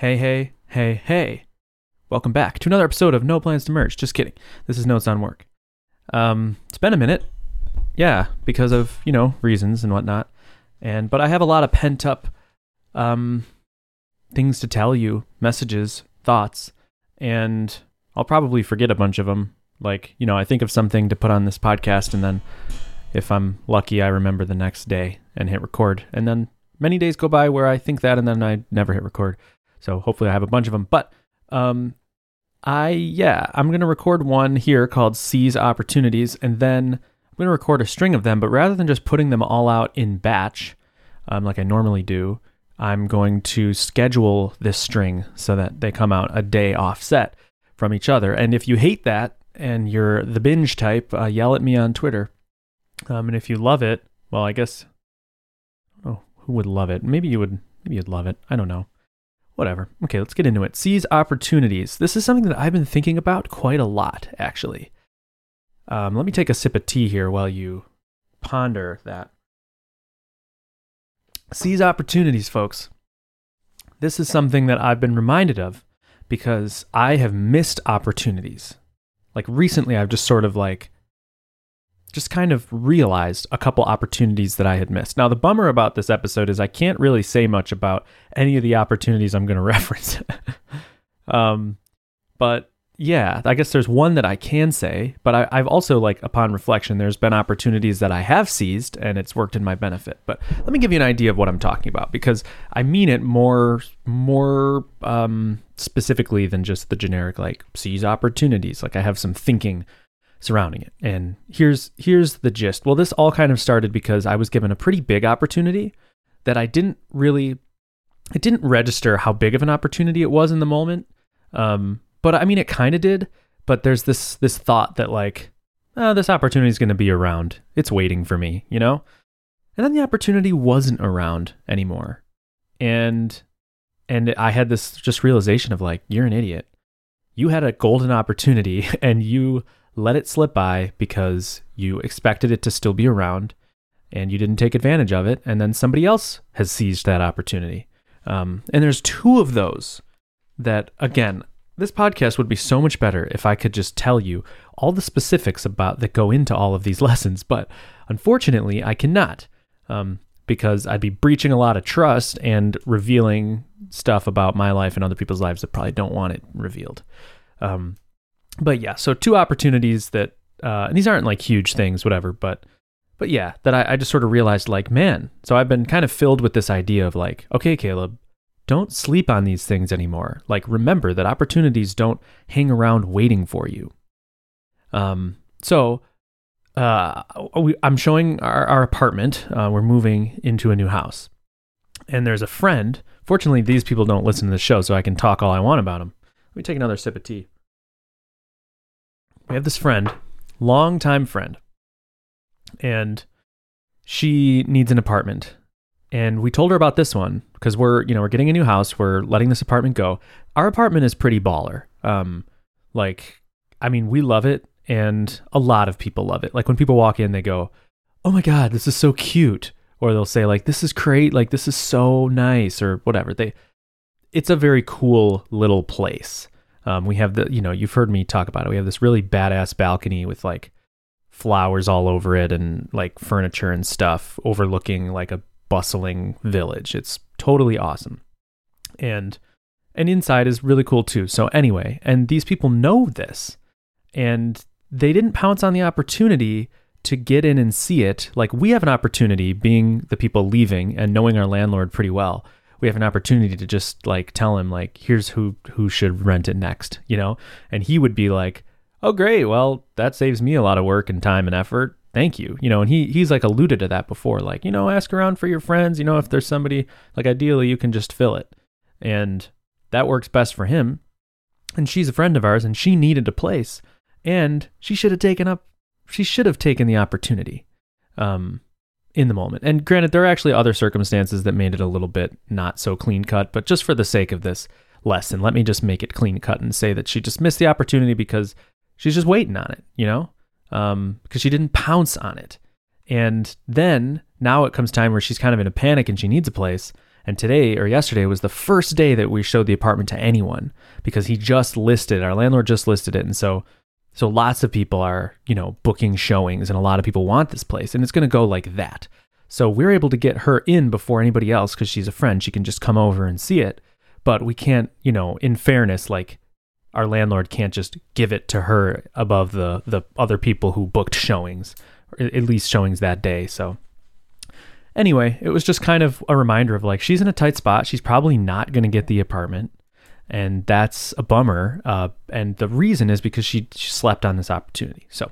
Hey, hey, hey, hey. Welcome back to another episode of No Plans to Merge. Just kidding. This is Notes on Work. Um, it's been a minute. Yeah, because of, you know, reasons and whatnot. And but I have a lot of pent up um things to tell you, messages, thoughts, and I'll probably forget a bunch of them. Like, you know, I think of something to put on this podcast and then if I'm lucky, I remember the next day and hit record. And then many days go by where I think that and then I never hit record. So hopefully I have a bunch of them. But um, I, yeah, I'm going to record one here called Seize Opportunities. And then I'm going to record a string of them. But rather than just putting them all out in batch, um, like I normally do, I'm going to schedule this string so that they come out a day offset from each other. And if you hate that and you're the binge type, uh, yell at me on Twitter. Um, and if you love it, well, I guess, oh, who would love it? Maybe you would, maybe you'd love it. I don't know. Whatever. Okay, let's get into it. Seize opportunities. This is something that I've been thinking about quite a lot, actually. Um, let me take a sip of tea here while you ponder that. Seize opportunities, folks. This is something that I've been reminded of because I have missed opportunities. Like recently, I've just sort of like just kind of realized a couple opportunities that I had missed. Now, the bummer about this episode is I can't really say much about any of the opportunities I'm going to reference. um, but yeah, I guess there's one that I can say, but I, have also like upon reflection, there's been opportunities that I have seized and it's worked in my benefit. But let me give you an idea of what I'm talking about because I mean it more more um, specifically than just the generic like seize opportunities. Like I have some thinking surrounding it. And here's here's the gist. Well, this all kind of started because I was given a pretty big opportunity that I didn't really it didn't register how big of an opportunity it was in the moment. Um, but I mean it kind of did, but there's this this thought that like oh, this opportunity is going to be around. It's waiting for me, you know? And then the opportunity wasn't around anymore. And and I had this just realization of like you're an idiot. You had a golden opportunity and you let it slip by because you expected it to still be around and you didn't take advantage of it. And then somebody else has seized that opportunity. Um, and there's two of those that, again, this podcast would be so much better if I could just tell you all the specifics about that go into all of these lessons. But unfortunately, I cannot um, because I'd be breaching a lot of trust and revealing stuff about my life and other people's lives that probably don't want it revealed. Um, but yeah, so two opportunities that, uh, and these aren't like huge things, whatever, but, but yeah, that I, I just sort of realized like, man, so I've been kind of filled with this idea of like, okay, Caleb, don't sleep on these things anymore. Like, remember that opportunities don't hang around waiting for you. Um, so, uh, we, I'm showing our, our apartment. Uh, we're moving into a new house. And there's a friend. Fortunately, these people don't listen to the show, so I can talk all I want about them. Let me take another sip of tea we have this friend, longtime friend, and she needs an apartment. And we told her about this one because we're, you know, we're getting a new house. We're letting this apartment go. Our apartment is pretty baller. Um, like, I mean, we love it, and a lot of people love it. Like when people walk in, they go, "Oh my god, this is so cute," or they'll say like, "This is great," like this is so nice, or whatever. They, it's a very cool little place. Um, we have the, you know, you've heard me talk about it. We have this really badass balcony with like flowers all over it and like furniture and stuff overlooking like a bustling village. It's totally awesome. And and inside is really cool too. So anyway, and these people know this and they didn't pounce on the opportunity to get in and see it. Like we have an opportunity being the people leaving and knowing our landlord pretty well we have an opportunity to just like tell him like here's who who should rent it next you know? And he would be like oh great. Well that saves me a lot of work and time and effort. Thank you. You know and he he's like alluded to that before like you know ask around for your friends. You know if there's somebody like ideally you can just fill it. And that works best for him. And she's a friend of ours and she needed a place and she should have taken up she should have taken the opportunity. Um in the moment. And granted, there are actually other circumstances that made it a little bit not so clean cut, but just for the sake of this lesson, let me just make it clean cut and say that she just missed the opportunity because she's just waiting on it, you know, um, because she didn't pounce on it. And then now it comes time where she's kind of in a panic and she needs a place. And today or yesterday was the first day that we showed the apartment to anyone because he just listed, our landlord just listed it. And so so lots of people are, you know, booking showings and a lot of people want this place and it's going to go like that. So we're able to get her in before anybody else cuz she's a friend. She can just come over and see it. But we can't, you know, in fairness like our landlord can't just give it to her above the the other people who booked showings, or at least showings that day. So anyway, it was just kind of a reminder of like she's in a tight spot. She's probably not going to get the apartment, and that's a bummer. Uh, and the reason is because she, she slept on this opportunity. So,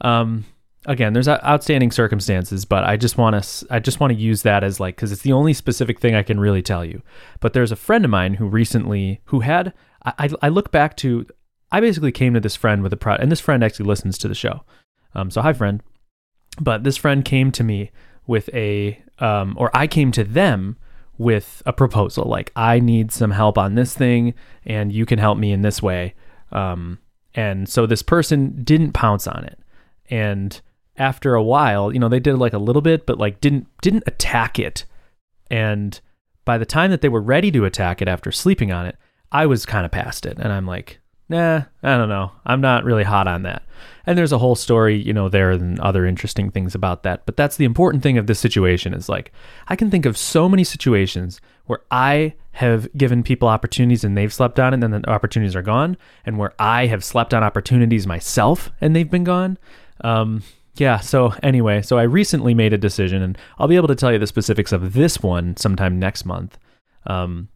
um, again, there's outstanding circumstances, but I just want to I just want to use that as like because it's the only specific thing I can really tell you. But there's a friend of mine who recently who had I, I look back to, I basically came to this friend with a product, and this friend actually listens to the show. Um, so hi, friend. But this friend came to me with a, um, or I came to them with a proposal. Like, I need some help on this thing, and you can help me in this way. Um, and so this person didn't pounce on it. And after a while, you know, they did like a little bit, but like didn't didn't attack it. And by the time that they were ready to attack it after sleeping on it, I was kind of past it. And I'm like, nah, I don't know. I'm not really hot on that. And there's a whole story, you know, there and other interesting things about that. But that's the important thing of this situation is like, I can think of so many situations where I have given people opportunities and they've slept on it and then the opportunities are gone, and where I have slept on opportunities myself and they've been gone. Um, yeah, so anyway, so I recently made a decision, and I'll be able to tell you the specifics of this one sometime next month. Um,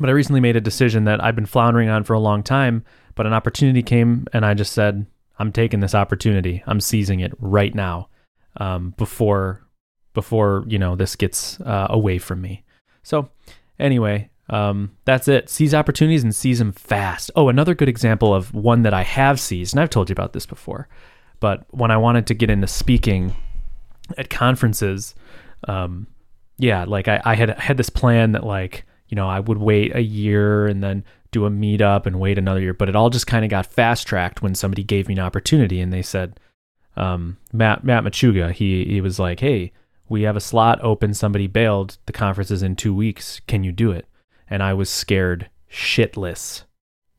but I recently made a decision that I've been floundering on for a long time, but an opportunity came and I just said, I'm taking this opportunity. I'm seizing it right now um, before before you know this gets uh, away from me. So anyway, um, that's it. Seize opportunities and seize them fast. Oh, another good example of one that I have seized, and I've told you about this before. But when I wanted to get into speaking at conferences, um, yeah, like I, I had had this plan that like you know, I would wait a year and then do a meetup and wait another year. But it all just kind of got fast tracked when somebody gave me an opportunity and they said, um, Matt Matt Machuga, he he was like, Hey, we have a slot open, somebody bailed, the conference is in two weeks. Can you do it? And I was scared shitless.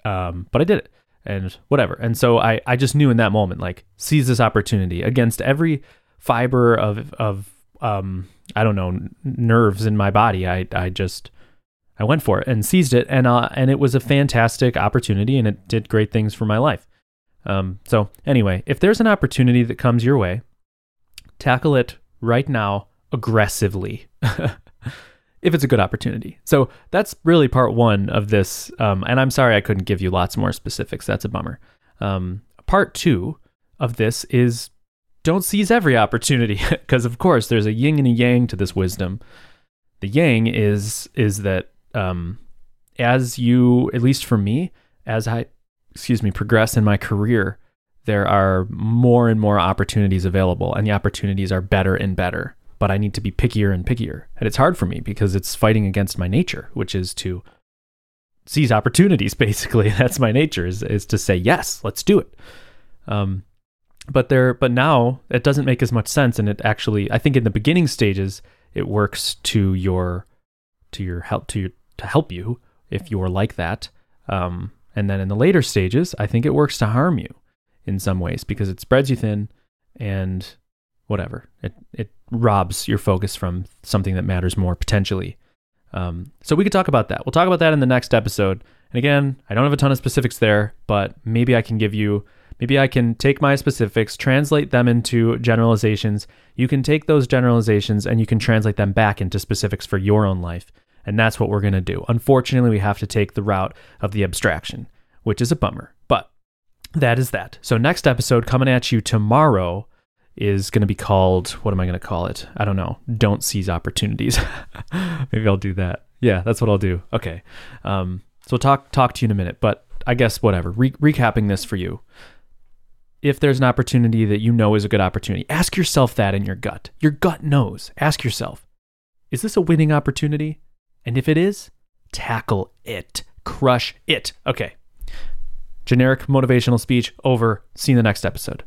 Um, but I did it and whatever. And so I, I just knew in that moment, like, seize this opportunity against every fiber of of um I don't know nerves in my body. I I just I went for it and seized it, and uh, and it was a fantastic opportunity, and it did great things for my life. Um, so anyway, if there's an opportunity that comes your way, tackle it right now aggressively. if it's a good opportunity. So that's really part one of this. Um, and I'm sorry I couldn't give you lots more specifics. That's a bummer. Um, part two of this is don't seize every opportunity because, of course, there's a yin and a yang to this wisdom. The yang is is that um, as you, at least for me, as I, excuse me, progress in my career, there are more and more opportunities available, and the opportunities are better and better. But I need to be pickier and pickier. And it's hard for me because it's fighting against my nature, which is to seize opportunities, basically. That's my nature, is, is to say, yes, let's do it. Um, but there, but now it doesn't make as much sense. And it actually, I think in the beginning stages, it works to your, to your help, to your, to help you if you're like that. Um, and then in the later stages, I think it works to harm you in some ways because it spreads you thin and whatever. It it robs your focus from something that matters more potentially. Um, so we could talk about that. We'll talk about that in the next episode. And again, I don't have a ton of specifics there, but maybe I can give you maybe I can take my specifics, translate them into generalizations. You can take those generalizations and you can translate them back into specifics for your own life. And that's what we're going to do. Unfortunately, we have to take the route of the abstraction, which is a bummer. But that is that. So, next episode coming at you tomorrow is going to be called, what am I going to call it? I don't know. Don't seize opportunities. Maybe I'll do that. Yeah, that's what I'll do. Okay. Um, so, we'll talk, talk to you in a minute. But I guess whatever. Re- recapping this for you. If there's an opportunity that you know is a good opportunity, ask yourself that in your gut. Your gut knows. Ask yourself, is this a winning opportunity? And if it is, tackle it, crush it. Okay. Generic motivational speech over. See you in the next episode.